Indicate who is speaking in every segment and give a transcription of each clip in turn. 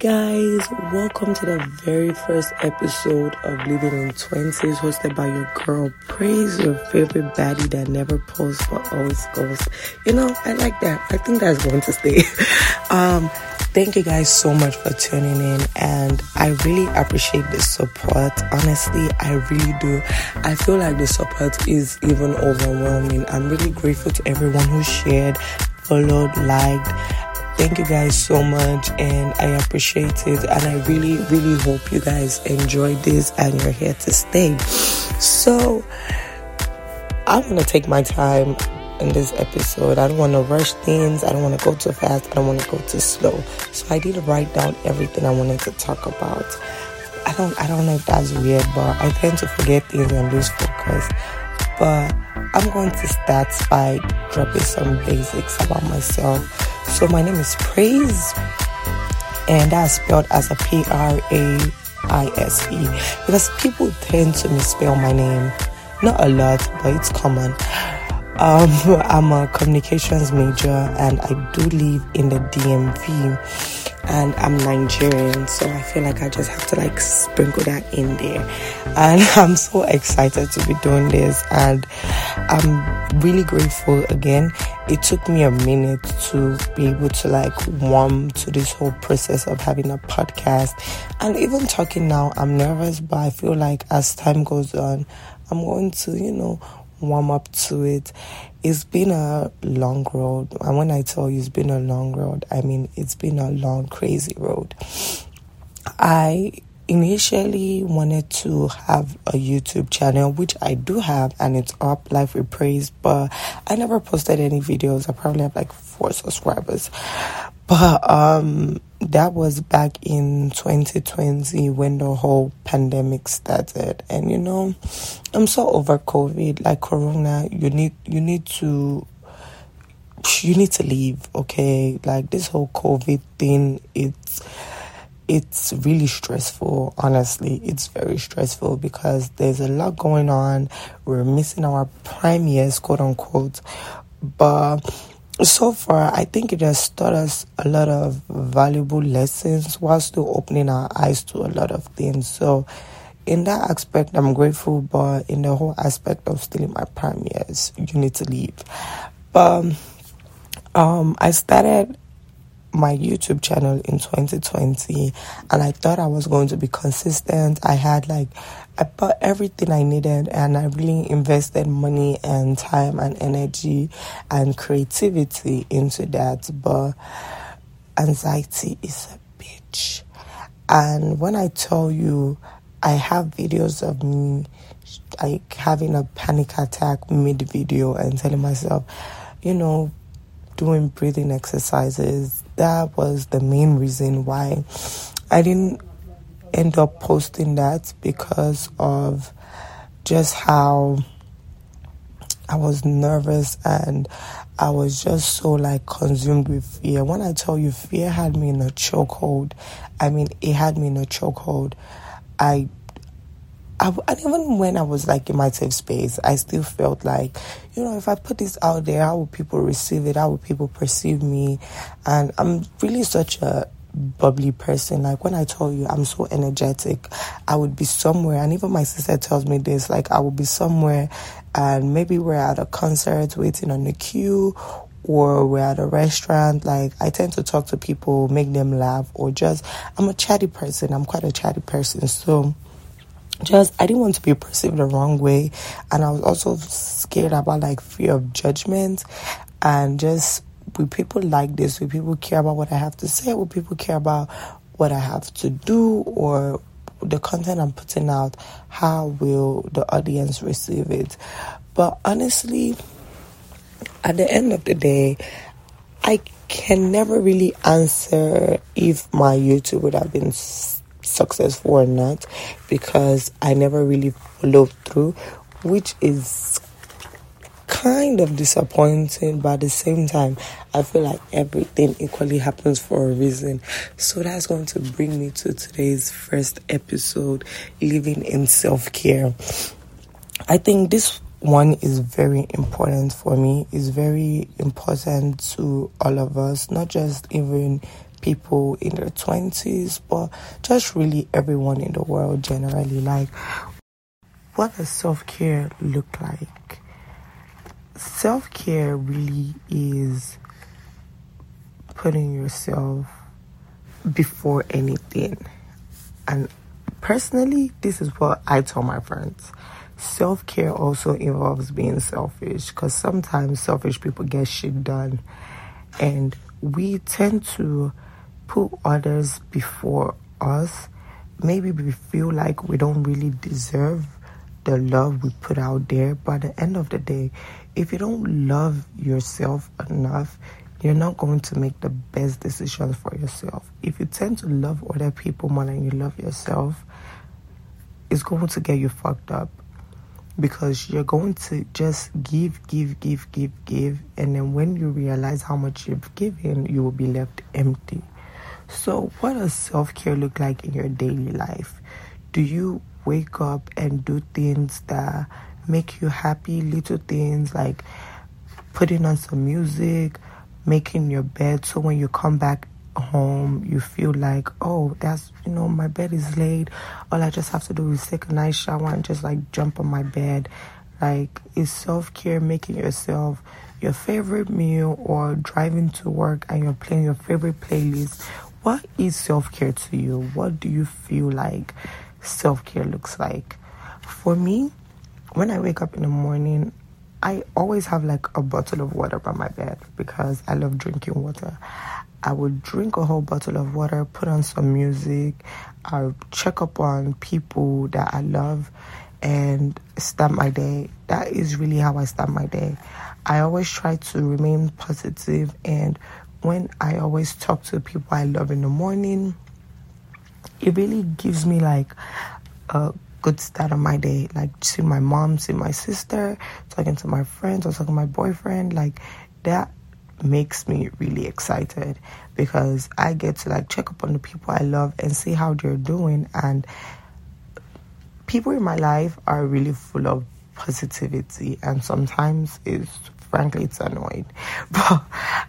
Speaker 1: guys, welcome to the very first episode of Living in 20s, hosted by your girl. Praise your favorite baddie that never posts but always goes. You know, I like that. I think that's going to stay. um, thank you guys so much for tuning in, and I really appreciate the support. Honestly, I really do. I feel like the support is even overwhelming. I'm really grateful to everyone who shared, followed, liked Thank you guys so much, and I appreciate it. And I really, really hope you guys enjoy this and you're here to stay. So, I'm gonna take my time in this episode. I don't want to rush things. I don't want to go too fast. I don't want to go too slow. So I did write down everything I wanted to talk about. I don't I don't know if that's weird, but I tend to forget things and lose focus. But I'm going to start by dropping some basics about myself so my name is Praise, and that's spelled as a P R A I S E because people tend to misspell my name. Not a lot, but it's common. Um, I'm a communications major and I do live in the DMV and I'm Nigerian, so I feel like I just have to like sprinkle that in there. And I'm so excited to be doing this, and I'm really grateful again. It took me a minute to be able to like warm to this whole process of having a podcast, and even talking now, I'm nervous, but I feel like as time goes on, I'm going to, you know, warm up to it. It's been a long road. And when I tell you it's been a long road, I mean it's been a long, crazy road. I initially wanted to have a YouTube channel, which I do have, and it's up, Life with Praise, but I never posted any videos. I probably have like four subscribers. But um that was back in 2020 when the whole pandemic started. And you know i'm so over covid like corona you need you need to you need to leave okay? Like this whole covid thing it's it's really stressful honestly. It's very stressful because there's a lot going on. We're missing our prime years quote unquote. But so far, I think it has taught us a lot of valuable lessons while still opening our eyes to a lot of things. So, in that aspect, I'm grateful, but in the whole aspect of still in my prime years, you need to leave. But um, I started my YouTube channel in 2020 and I thought I was going to be consistent. I had like I bought everything I needed and I really invested money and time and energy and creativity into that. But anxiety is a bitch. And when I tell you I have videos of me like having a panic attack mid video and telling myself, you know, doing breathing exercises that was the main reason why I didn't end up posting that because of just how I was nervous and I was just so like consumed with fear. When I tell you fear had me in a chokehold, I mean it had me in a chokehold. I I, and even when I was like in my safe space, I still felt like, you know, if I put this out there, how will people receive it? How will people perceive me? And I'm really such a bubbly person. Like when I tell you I'm so energetic, I would be somewhere, and even my sister tells me this. Like I would be somewhere, and maybe we're at a concert waiting on the queue, or we're at a restaurant. Like I tend to talk to people, make them laugh, or just I'm a chatty person. I'm quite a chatty person, so just I didn't want to be perceived the wrong way and I was also scared about like fear of judgment and just will people like this? Will people care about what I have to say? Will people care about what I have to do or the content I'm putting out? How will the audience receive it? But honestly at the end of the day I can never really answer if my YouTube would have been successful or not because I never really followed through, which is kind of disappointing, but at the same time, I feel like everything equally happens for a reason. So that's going to bring me to today's first episode living in self care. I think this one is very important for me, is very important to all of us, not just even people in their 20s, but just really everyone in the world generally. Like, what does self care look like? Self care really is putting yourself before anything. And personally, this is what I tell my friends. Self care also involves being selfish because sometimes selfish people get shit done, and we tend to put others before us. Maybe we feel like we don't really deserve the love we put out there, by the end of the day, if you don't love yourself enough, you're not going to make the best decisions for yourself. If you tend to love other people more than you love yourself, it's going to get you fucked up because you're going to just give, give, give, give, give, and then when you realize how much you've given, you will be left empty. So, what does self care look like in your daily life? Do you wake up and do things that make you happy, little things like putting on some music? making your bed. So when you come back home you feel like oh that's you know my bed is laid. All i just have to do is take a nice shower and just like jump on my bed. Like is self-care making yourself your favorite meal or driving to work and you're playing your favorite playlist. What is self-care to you? What do you feel like self-care looks like for me when i wake up in the morning I always have like a bottle of water by my bed because I love drinking water. I would drink a whole bottle of water, put on some music, I'll check up on people that I love and start my day. That is really how I start my day. I always try to remain positive and when I always talk to people I love in the morning, it really gives me like a good start of my day. Like see my mom, see my sister, talking to my friends, or talking to my boyfriend. Like that makes me really excited because I get to like check up on the people I love and see how they're doing. And people in my life are really full of positivity, and sometimes it's frankly it's annoying but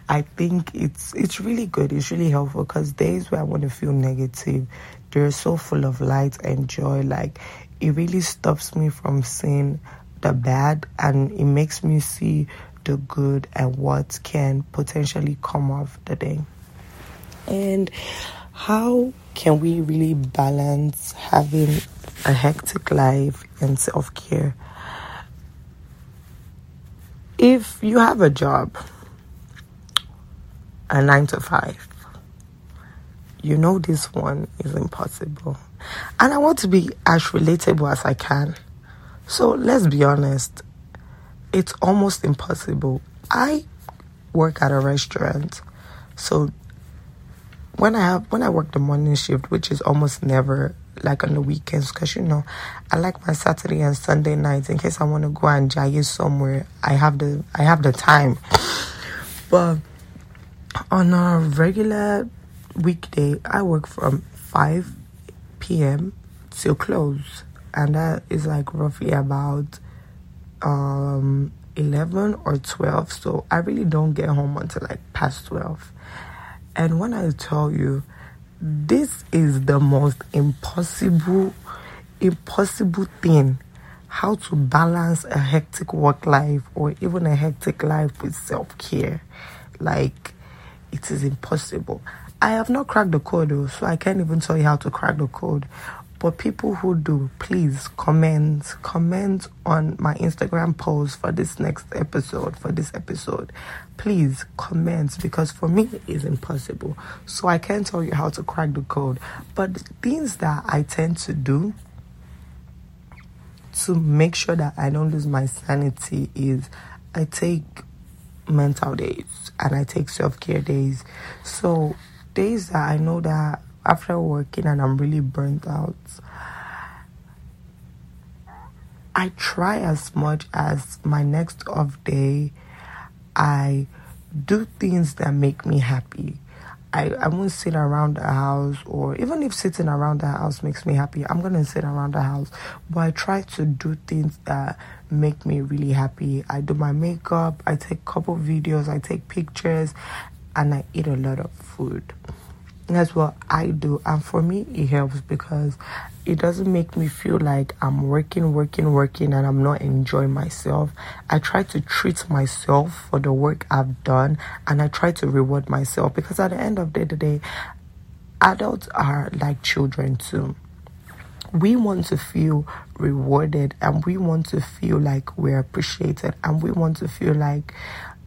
Speaker 1: i think it's it's really good it's really helpful because days where i want to feel negative they're so full of light and joy like it really stops me from seeing the bad and it makes me see the good and what can potentially come of the day. And how can we really balance having a hectic life and self care? If you have a job, a nine to five, you know this one is impossible. And I want to be as relatable as I can. So let's be honest, it's almost impossible. I work at a restaurant. So when I have when I work the morning shift, which is almost never like on the weekends, because you know, I like my Saturday and Sunday nights in case I want to go and jive somewhere. I have the I have the time, but on a regular weekday, I work from five p.m. till close, and that is like roughly about um 11 or 12 so i really don't get home until like past 12 and when i tell you this is the most impossible impossible thing how to balance a hectic work life or even a hectic life with self-care. Like it is impossible I have not cracked the code though, so I can't even tell you how to crack the code. But people who do, please comment, comment on my Instagram post for this next episode, for this episode. Please comment because for me it is impossible. So I can't tell you how to crack the code. But things that I tend to do to make sure that I don't lose my sanity is I take mental days and I take self care days. So days that I know that after working and I'm really burnt out, I try as much as my next off day, I do things that make me happy. I, I won't sit around the house, or even if sitting around the house makes me happy, I'm gonna sit around the house. But I try to do things that make me really happy. I do my makeup, I take couple videos, I take pictures, and I eat a lot of food. that's what I do. And for me, it helps because it doesn't make me feel like I'm working, working, working, and I'm not enjoying myself. I try to treat myself for the work I've done and I try to reward myself because at the end of the day, adults are like children too. We want to feel rewarded and we want to feel like we're appreciated and we want to feel like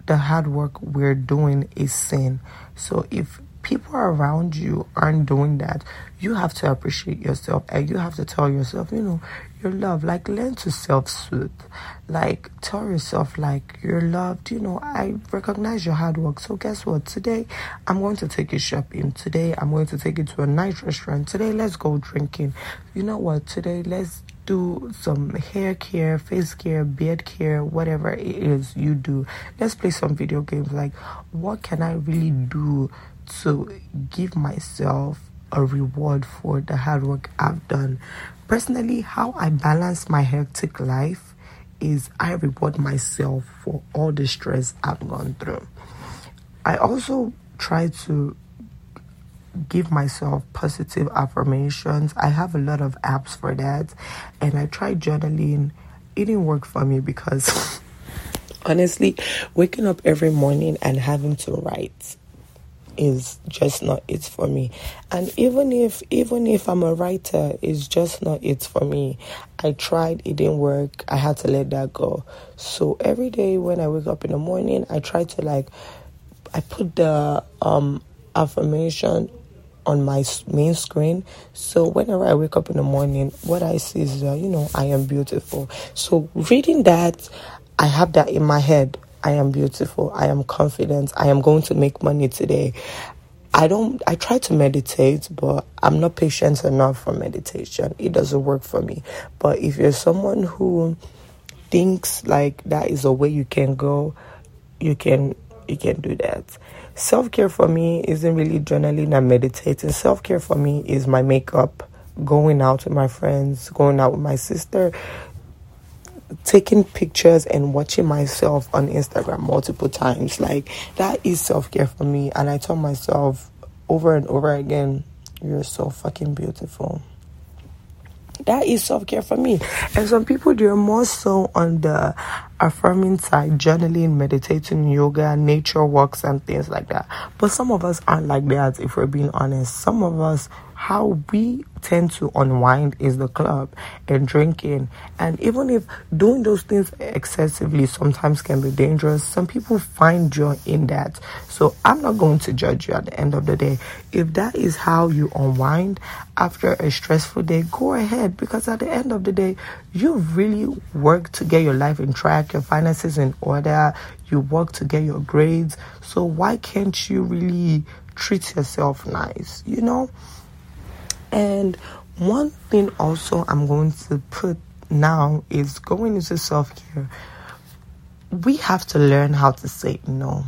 Speaker 1: the hard work we're doing is seen. So if people around you aren't doing that, you have to appreciate yourself and you have to tell yourself, you know, you're loved. Like, learn to self soothe. Like, tell yourself, like, you're loved. You know, I recognize your hard work. So, guess what? Today, I'm going to take you shopping. Today, I'm going to take you to a nice restaurant. Today, let's go drinking. You know what? Today, let's do some hair care, face care, beard care, whatever it is you do. Let's play some video games. Like, what can I really do to give myself a reward for the hard work I've done. Personally, how I balance my hectic life is I reward myself for all the stress I've gone through. I also try to give myself positive affirmations. I have a lot of apps for that, and I tried journaling. It didn't work for me because honestly, waking up every morning and having to write is just not it for me and even if even if i'm a writer it's just not it for me i tried it didn't work i had to let that go so every day when i wake up in the morning i try to like i put the um affirmation on my main screen. So whenever I wake up in the morning, what I see is, uh, you know, I am beautiful. So reading that, I have that in my head. I am beautiful. I am confident. I am going to make money today. I don't, I try to meditate, but I'm not patient enough for meditation. It doesn't work for me. But if you're someone who thinks like that is a way you can go, you can, you can do that. Self care for me isn't really journaling and meditating. Self care for me is my makeup, going out with my friends, going out with my sister, taking pictures and watching myself on Instagram multiple times. Like that is self care for me. And I tell myself over and over again, you're so fucking beautiful. That is self care for me. And some people they're more so on the affirming side, journaling, meditating, yoga, nature walks and things like that. But some of us aren't like that if we're being honest. Some of us how we tend to unwind is the club and drinking. And even if doing those things excessively sometimes can be dangerous, some people find joy in that. So I'm not going to judge you at the end of the day. If that is how you unwind after a stressful day, go ahead because at the end of the day, you really work to get your life in track, your finances in order, you work to get your grades. So why can't you really treat yourself nice? You know? And one thing also I'm going to put now is going into self care. We have to learn how to say no.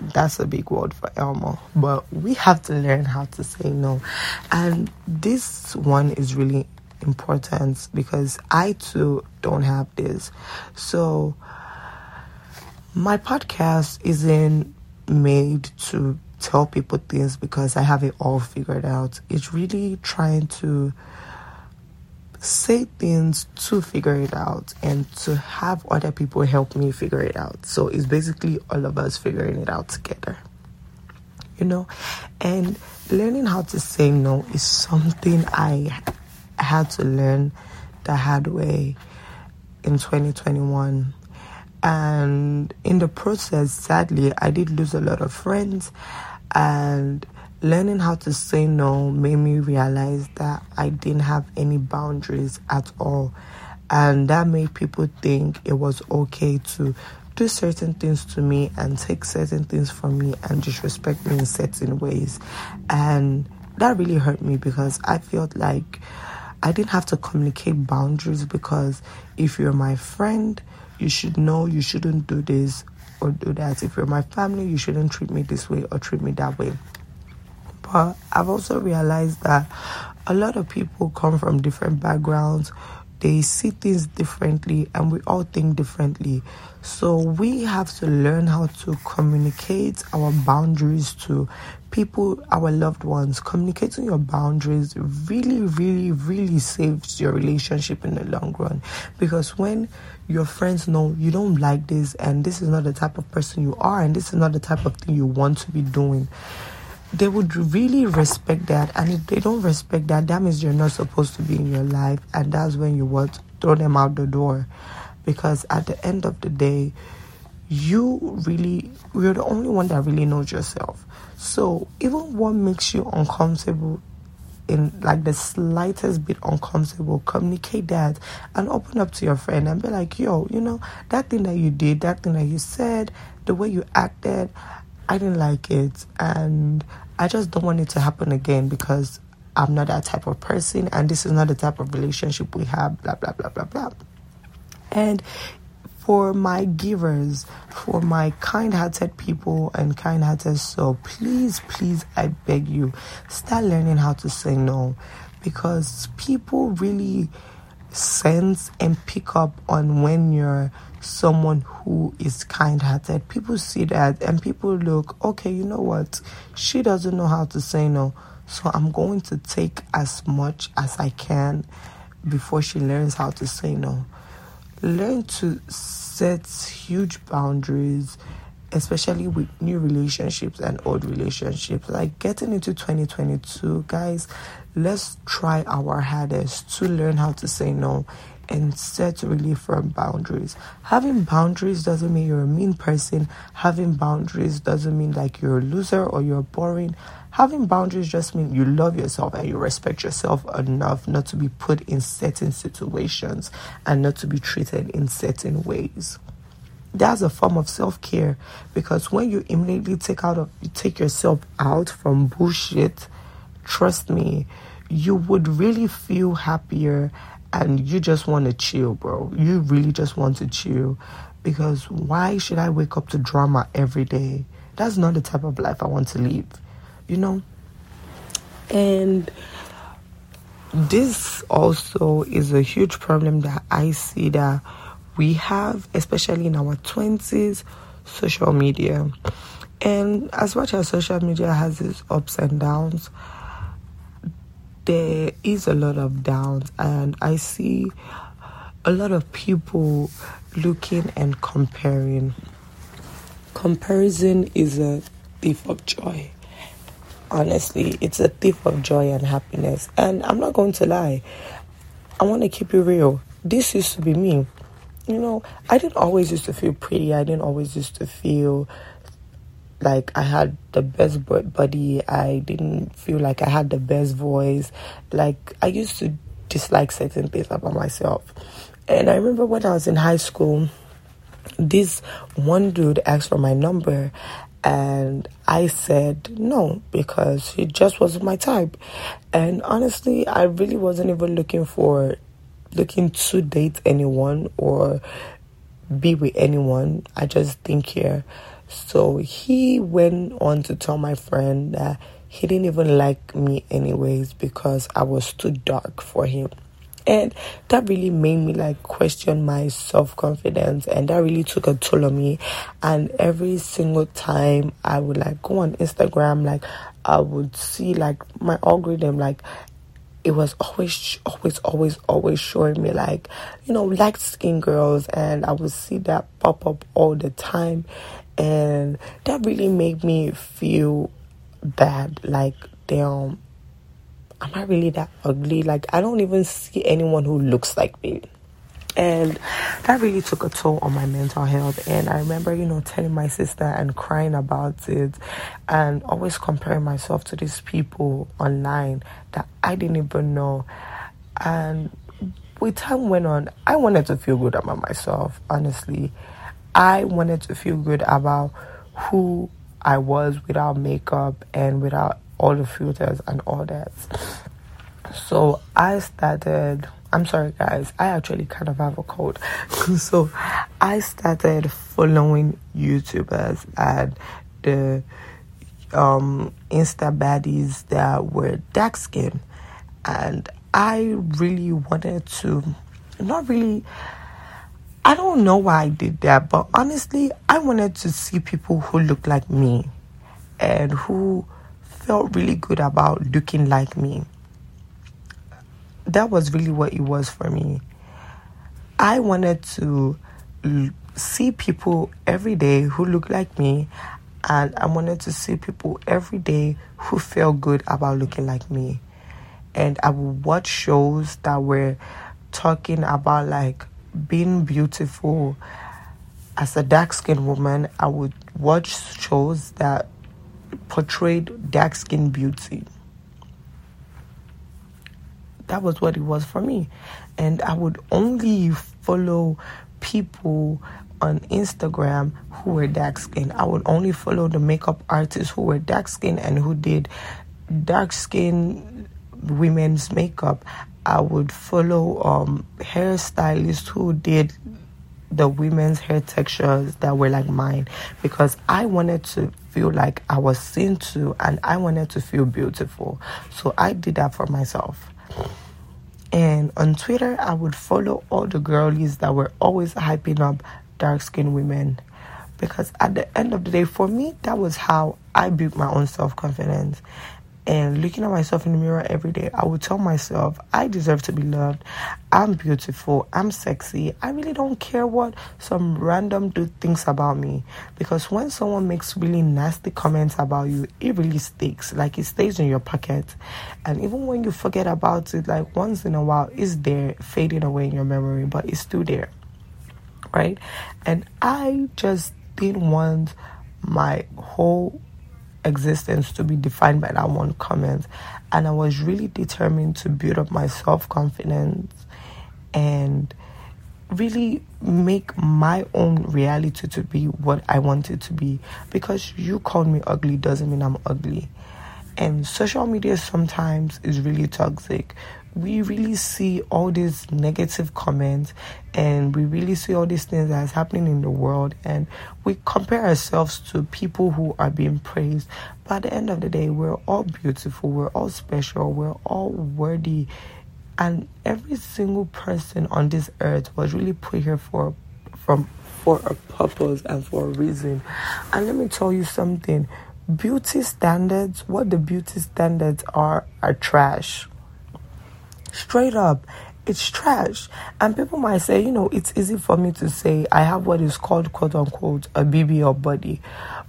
Speaker 1: That's a big word for Elmo, but we have to learn how to say no. And this one is really important because I too don't have this. So, my podcast isn't made to tell people things because I have it all figured out. It's really trying to say things to figure it out and to have other people help me figure it out. So it's basically all of us figuring it out together. You know? And learning how to say no is something I had to learn the hard way in 2021 and in the process, sadly, I did lose a lot of friends. And learning how to say no made me realize that I didn't have any boundaries at all. And that made people think it was okay to do certain things to me and take certain things from me and disrespect me in certain ways. And that really hurt me because I felt like I didn't have to communicate boundaries because if you're my friend, you should know you shouldn't do this or do that. If you're my family, you shouldn't treat me this way or treat me that way. But I've also realized that a lot of people come from different backgrounds. They see things differently and we all think differently. So we have to learn how to communicate our boundaries to people, our loved ones. Communicating your boundaries really, really, really saves your relationship in the long run. Because when your friends know you don't like this and this is not the type of person you are and this is not the type of thing you want to be doing, they would really respect that. And if they don't respect that, that means you're not supposed to be in your life. And that's when you want throw them out the door. Because at the end of the day, you really, you're the only one that really knows yourself. So even what makes you uncomfortable, in like the slightest bit uncomfortable, communicate that and open up to your friend and be like, yo, you know, that thing that you did, that thing that you said, the way you acted, I didn't like it. And I just don't want it to happen again because I'm not that type of person and this is not the type of relationship we have, blah, blah, blah, blah, blah. And for my givers, for my kind hearted people and kind hearted soul, please, please, I beg you, start learning how to say no because people really sense and pick up on when you're someone who is kind hearted. People see that and people look, okay, you know what? She doesn't know how to say no. So I'm going to take as much as I can before she learns how to say no. Learn to set huge boundaries, especially with new relationships and old relationships. Like getting into 2022, guys, let's try our hardest to learn how to say no and set really firm boundaries. Having boundaries doesn't mean you're a mean person. Having boundaries doesn't mean like you're a loser or you're boring. Having boundaries just means you love yourself and you respect yourself enough not to be put in certain situations and not to be treated in certain ways. That's a form of self care because when you immediately take out of you take yourself out from bullshit, trust me, you would really feel happier and you just want to chill, bro. You really just want to chill because why should I wake up to drama every day? That's not the type of life I want to live, you know? And this also is a huge problem that I see that we have, especially in our 20s, social media. And as much as social media has its ups and downs, there is a lot of downs, and I see a lot of people looking and comparing. Comparison is a thief of joy. Honestly, it's a thief of joy and happiness. And I'm not going to lie, I want to keep it real. This used to be me. You know, I didn't always used to feel pretty, I didn't always used to feel like I had the best body. I didn't feel like I had the best voice. Like I used to dislike certain things about myself. And I remember when I was in high school, this one dude asked for my number and I said no because he just wasn't my type. And honestly, I really wasn't even looking for looking to date anyone or be with anyone. I just didn't care. So he went on to tell my friend that he didn't even like me anyways because I was too dark for him. And that really made me like question my self confidence, and that really took a toll on me. And every single time I would like go on Instagram, like I would see like my algorithm, like it was always, always, always, always showing me like, you know, light skin girls, and I would see that pop up all the time and that really made me feel bad like damn am i really that ugly? Like i don't even see anyone who looks like me and that really took a toll on my mental health and i remember you know telling my sister and crying about it and always comparing myself to these people online that i didn't even know and with time went on i wanted to feel good about myself honestly I wanted to feel good about who I was without makeup and without all the filters and all that. So I started. I'm sorry, guys. I actually kind of have a cold. so I started following YouTubers and the um, Insta baddies that were dark skin, and I really wanted to not really I don't know why I did that, but honestly, I wanted to see people who look like me and who felt really good about looking like me. That was really what it was for me. I wanted to see people every day who look like me, and I wanted to see people every day who felt good about looking like me. And I would watch shows that were talking about like being beautiful as a dark skinned woman, I would watch shows that portrayed dark skinned beauty. That was what it was for me. And I would only follow people on Instagram who were dark skinned. I would only follow the makeup artists who were dark skinned and who did dark skinned women's makeup. I would follow um, hairstylists who did the women's hair textures that were like mine because I wanted to feel like I was seen to and I wanted to feel beautiful. So I did that for myself. And on Twitter, I would follow all the girlies that were always hyping up dark skinned women. Because at the end of the day, for me, that was how I built my own self confidence and looking at myself in the mirror every day, I would tell myself, I deserve to be loved. I'm beautiful. I'm sexy. I really don't care what some random dude thinks about me. Because when someone makes really nasty comments about you, it really sticks. Like it stays in your pocket. And even when you forget about it, like once in a while, it's there, fading away in your memory, but it's still there. Right? And I just didn't want my whole existence to be defined by that one comment. And I was really determined to build up my self confidence and really make my own reality to be what I want it to be. Because you called me ugly doesn't mean I'm ugly. And social media sometimes is really toxic we really see all these negative comments and we really see all these things that's happening in the world and we compare ourselves to people who are being praised. But at the end of the day we're all beautiful we're all special we're all worthy. And every single person on this earth was really put here for from for a purpose and for a reason. And let me tell you something. Beauty standards what the beauty standards are are trash Straight up, it's trash. And people might say, you know, it's easy for me to say I have what is called quote unquote a BBL body.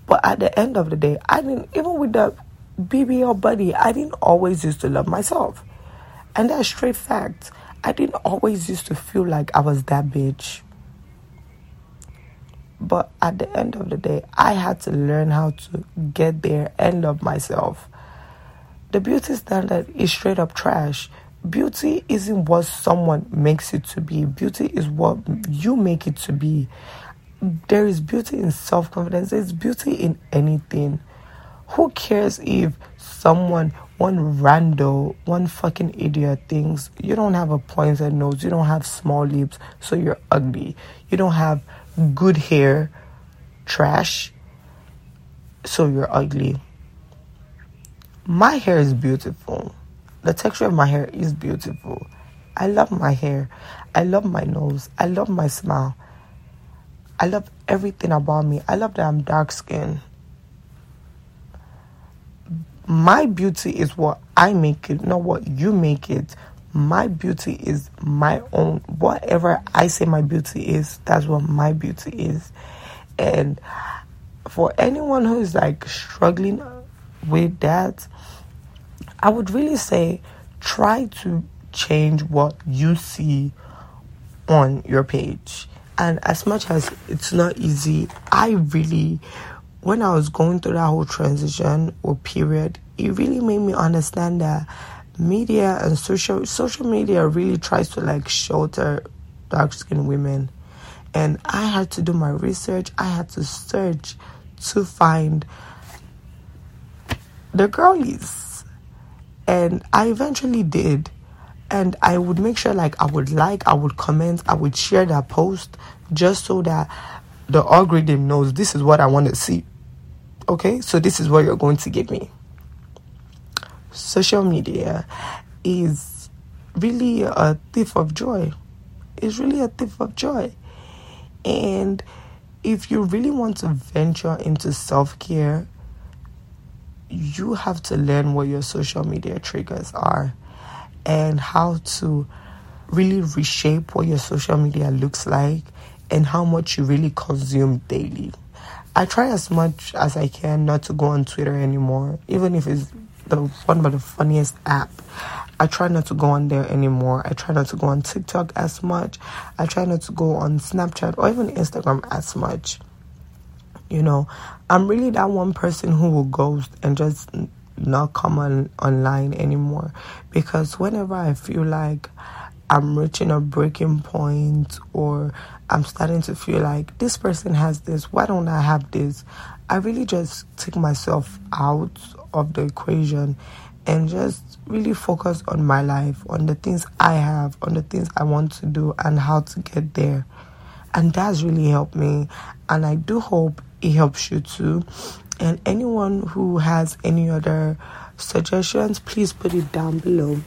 Speaker 1: But at the end of the day, I didn't even with the BBL body, I didn't always used to love myself. And that's straight fact. I didn't always used to feel like I was that bitch. But at the end of the day, I had to learn how to get there and love myself. The beauty standard is straight up trash beauty isn't what someone makes it to be. Beauty is what you make it to be. There is beauty in self confidence, there's beauty in anything. Who cares if someone, one rando, one fucking idiot thinks you don't have a pointed nose, you don't have small lips, so you're ugly. You don't have good hair, trash, so you're ugly. My hair is beautiful. The texture of my hair is beautiful. I love my hair. I love my nose. I love my smile. I love everything about me. I love that I'm dark skinned. My beauty is what I make it, not what you make it. My beauty is my own. Whatever I say my beauty is, that's what my beauty is. And for anyone who is like struggling with that, I would really say try to change what you see on your page. And as much as it's not easy, I really, when I was going through that whole transition or period, it really made me understand that media and social social media really tries to like shelter dark skinned women. And I had to do my research. I had to search to find the girlies and I eventually did. And I would make sure, like, I would like, I would comment, I would share that post just so that the algorithm knows this is what I want to see. Okay, so this is what you're going to give me. Social media is really a thief of joy. is really a thief of joy. And if you really want to venture into self care, you have to learn what your social media triggers are and how to really reshape what your social media looks like and how much you really consume daily. I try as much as I can not to go on Twitter anymore, even if it's the one of the funniest app. I try not to go on there anymore. I try not to go on TikTok as much. I try not to go on Snapchat or even Instagram as much. You know, I'm really that one person who will ghost and just not come on online anymore because whenever I feel like I'm reaching a breaking point or I'm starting to feel like this person has this, why don't I have this? I really just take myself out of the equation and just really focus on my life, on the things I have, on the things I want to do, and how to get there. And that's really helped me. And I do hope it helps you too. And anyone who has any other suggestions, please put it down below.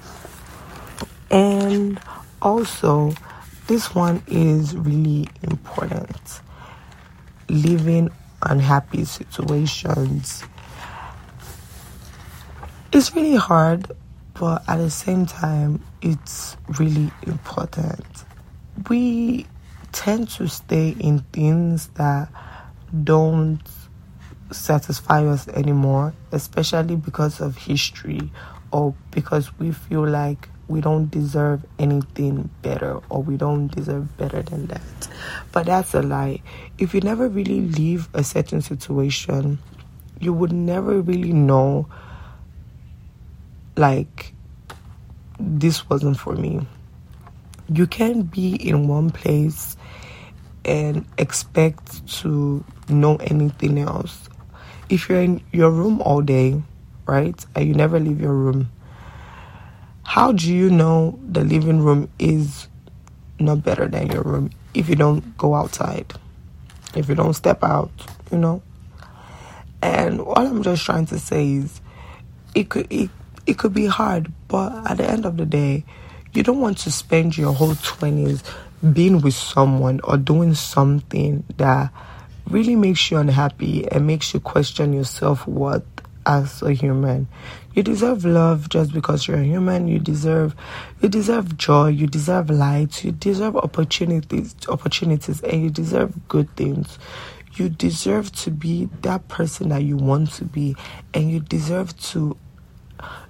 Speaker 1: And also, this one is really important. Living unhappy situations. It's really hard, but at the same time, it's really important. We tend to stay in things that don't satisfy us anymore, especially because of history or because we feel like we don't deserve anything better or we don't deserve better than that. But that's a lie. If you never really leave a certain situation, you would never really know, like, this wasn't for me. You can't be in one place and expect to know anything else. If you're in your room all day, right, and you never leave your room, how do you know the living room is not better than your room if you don't go outside? If you don't step out, you know? And all I'm just trying to say is it could it, it could be hard, but at the end of the day, you don't want to spend your whole 20s being with someone or doing something that really makes you unhappy and makes you question your self worth as a human. You deserve love just because you're a human. You deserve you deserve joy, you deserve light, you deserve opportunities opportunities and you deserve good things. You deserve to be that person that you want to be and you deserve to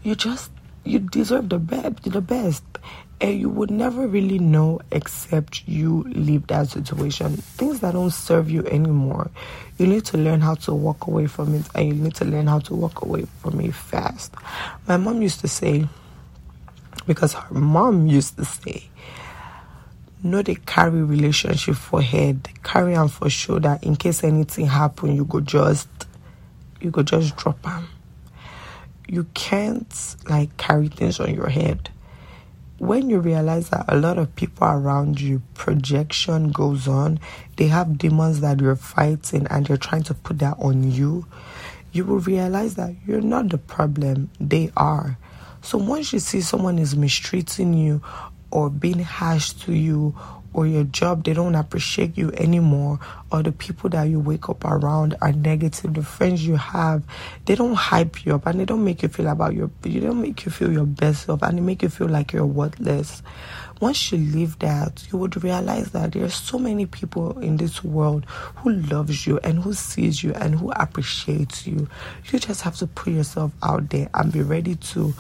Speaker 1: you just you deserve the best the best and you would never really know except you leave that situation. Things that don't serve you anymore. You need to learn how to walk away from it and you need to learn how to walk away from it fast. My mom used to say, because her mom used to say, no they carry relationship for head, carry on for shoulder in case anything happen, you go just you go just drop them. You can't like carry things on your head when you realize that a lot of people around you projection goes on they have demons that you're fighting and you're trying to put that on you you will realize that you're not the problem they are. So once you see someone is mistreating you or being harsh to you or your job they don't appreciate you anymore or the people that you wake up around are negative. The friends you have they don't hype you up and they don't make you feel about your you don't make you feel your best self and they make you feel like you're worthless. Once you leave that you would realize that there's so many people in this world who loves you and who sees you and who appreciates you. You just have to put yourself out there and be ready to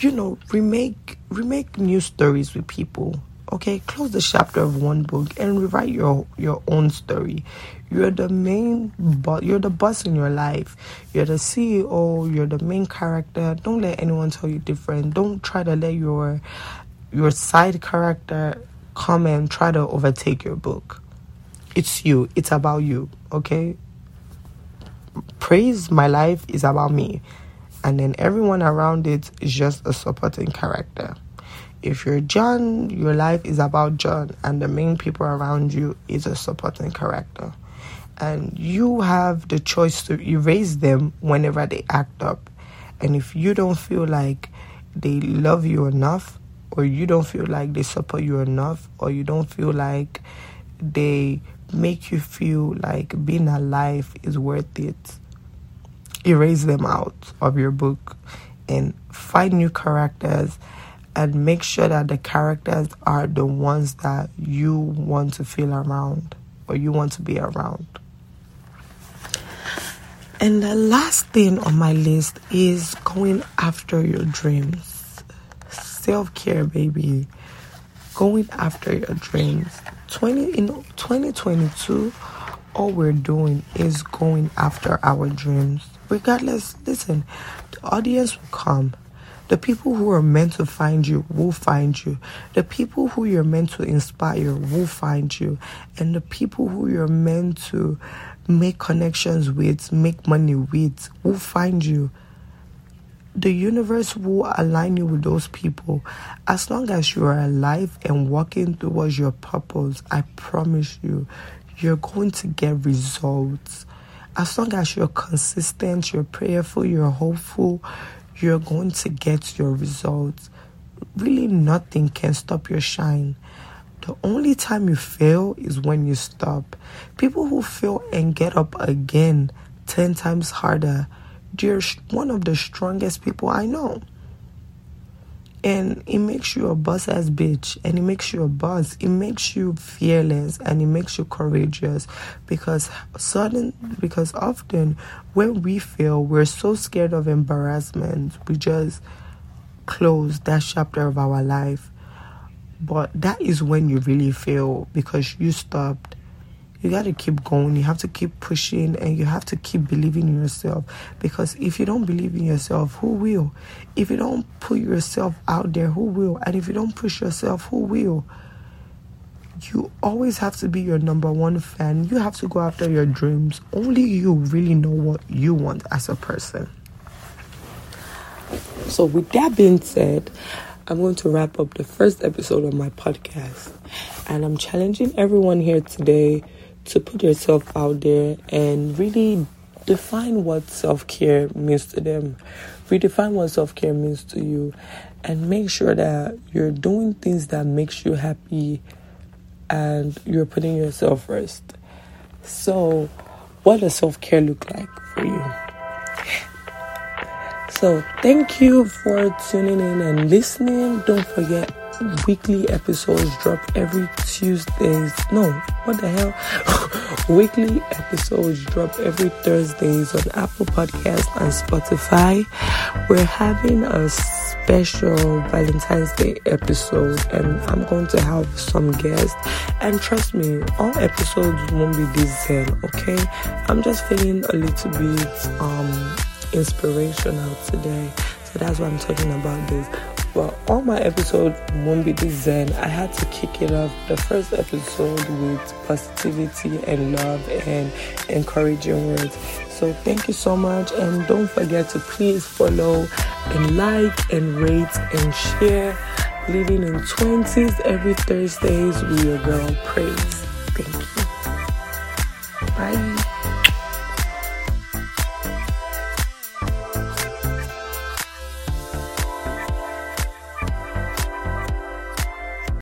Speaker 1: you know remake remake new stories with people okay close the chapter of one book and rewrite your your own story. You're the main but you're the boss in your life. You're the ceo you're the main character. Don't let anyone tell you different. Don't try to let your your side character come and try to overtake your book. It's you. It's about you. Okay? Praise my life is about me. And then everyone around it is just a supporting character if you're John, your life is about John, and the main people around you is a supporting character. And you have the choice to erase them whenever they act up. And if you don't feel like they love you enough, or you don't feel like they support you enough or you don't feel like they make you feel like being alive is worth it erase them out of your book and find new characters and make sure that the characters are the ones that you want to feel around or you want to be around. And the last thing on my list is going after your dreams. Self care, baby. Going after your dreams. 20 in 2022 all we're doing is going after our dreams regardless listen the audience will come the people who are meant to find you will find you. The people who you're meant to inspire will find you. And the people who you're meant to make connections with, make money with, will find you. The universe will align you with those people. As long as you are alive and walking towards your purpose, I promise you, you're going to get results. As long as you're consistent, you're prayerful, you're hopeful, you're going to get your results. Really, nothing can stop your shine. The only time you fail is when you stop. People who fail and get up again 10 times harder, they're one of the strongest people I know and it makes you a boss ass bitch and it makes you a boss. It makes you fearless and it makes you courageous. Because sudden because often when we fail we're so scared of embarrassment. We just close that chapter of our life. But that is when you really fail because you stopped you got to keep going. You have to keep pushing and you have to keep believing in yourself. Because if you don't believe in yourself, who will? If you don't put yourself out there, who will? And if you don't push yourself, who will? You always have to be your number one fan. You have to go after your dreams. Only you really know what you want as a person. So, with that being said, I'm going to wrap up the first episode of my podcast. And I'm challenging everyone here today to put yourself out there and really define what self care means to them. Redefine what self care means to you and make sure that you're doing things that makes you happy and you're putting yourself first. So, what does self care look like for you? So, thank you for tuning in and listening. Don't forget weekly episodes drop every Tuesdays. No, what the hell? weekly episodes drop every Thursdays on Apple Podcast and Spotify. We're having a special Valentine's Day episode and I'm going to have some guests. And trust me, all episodes won't be this zen, okay? I'm just feeling a little bit um inspirational today. So that's why I'm talking about this. Well, all my episodes won't be this zen. I had to kick it off the first episode with positivity and love and encouraging words. So thank you so much and don't forget to please follow and like and rate and share Living in 20s every Thursdays with your girl Praise. Thank you. Bye.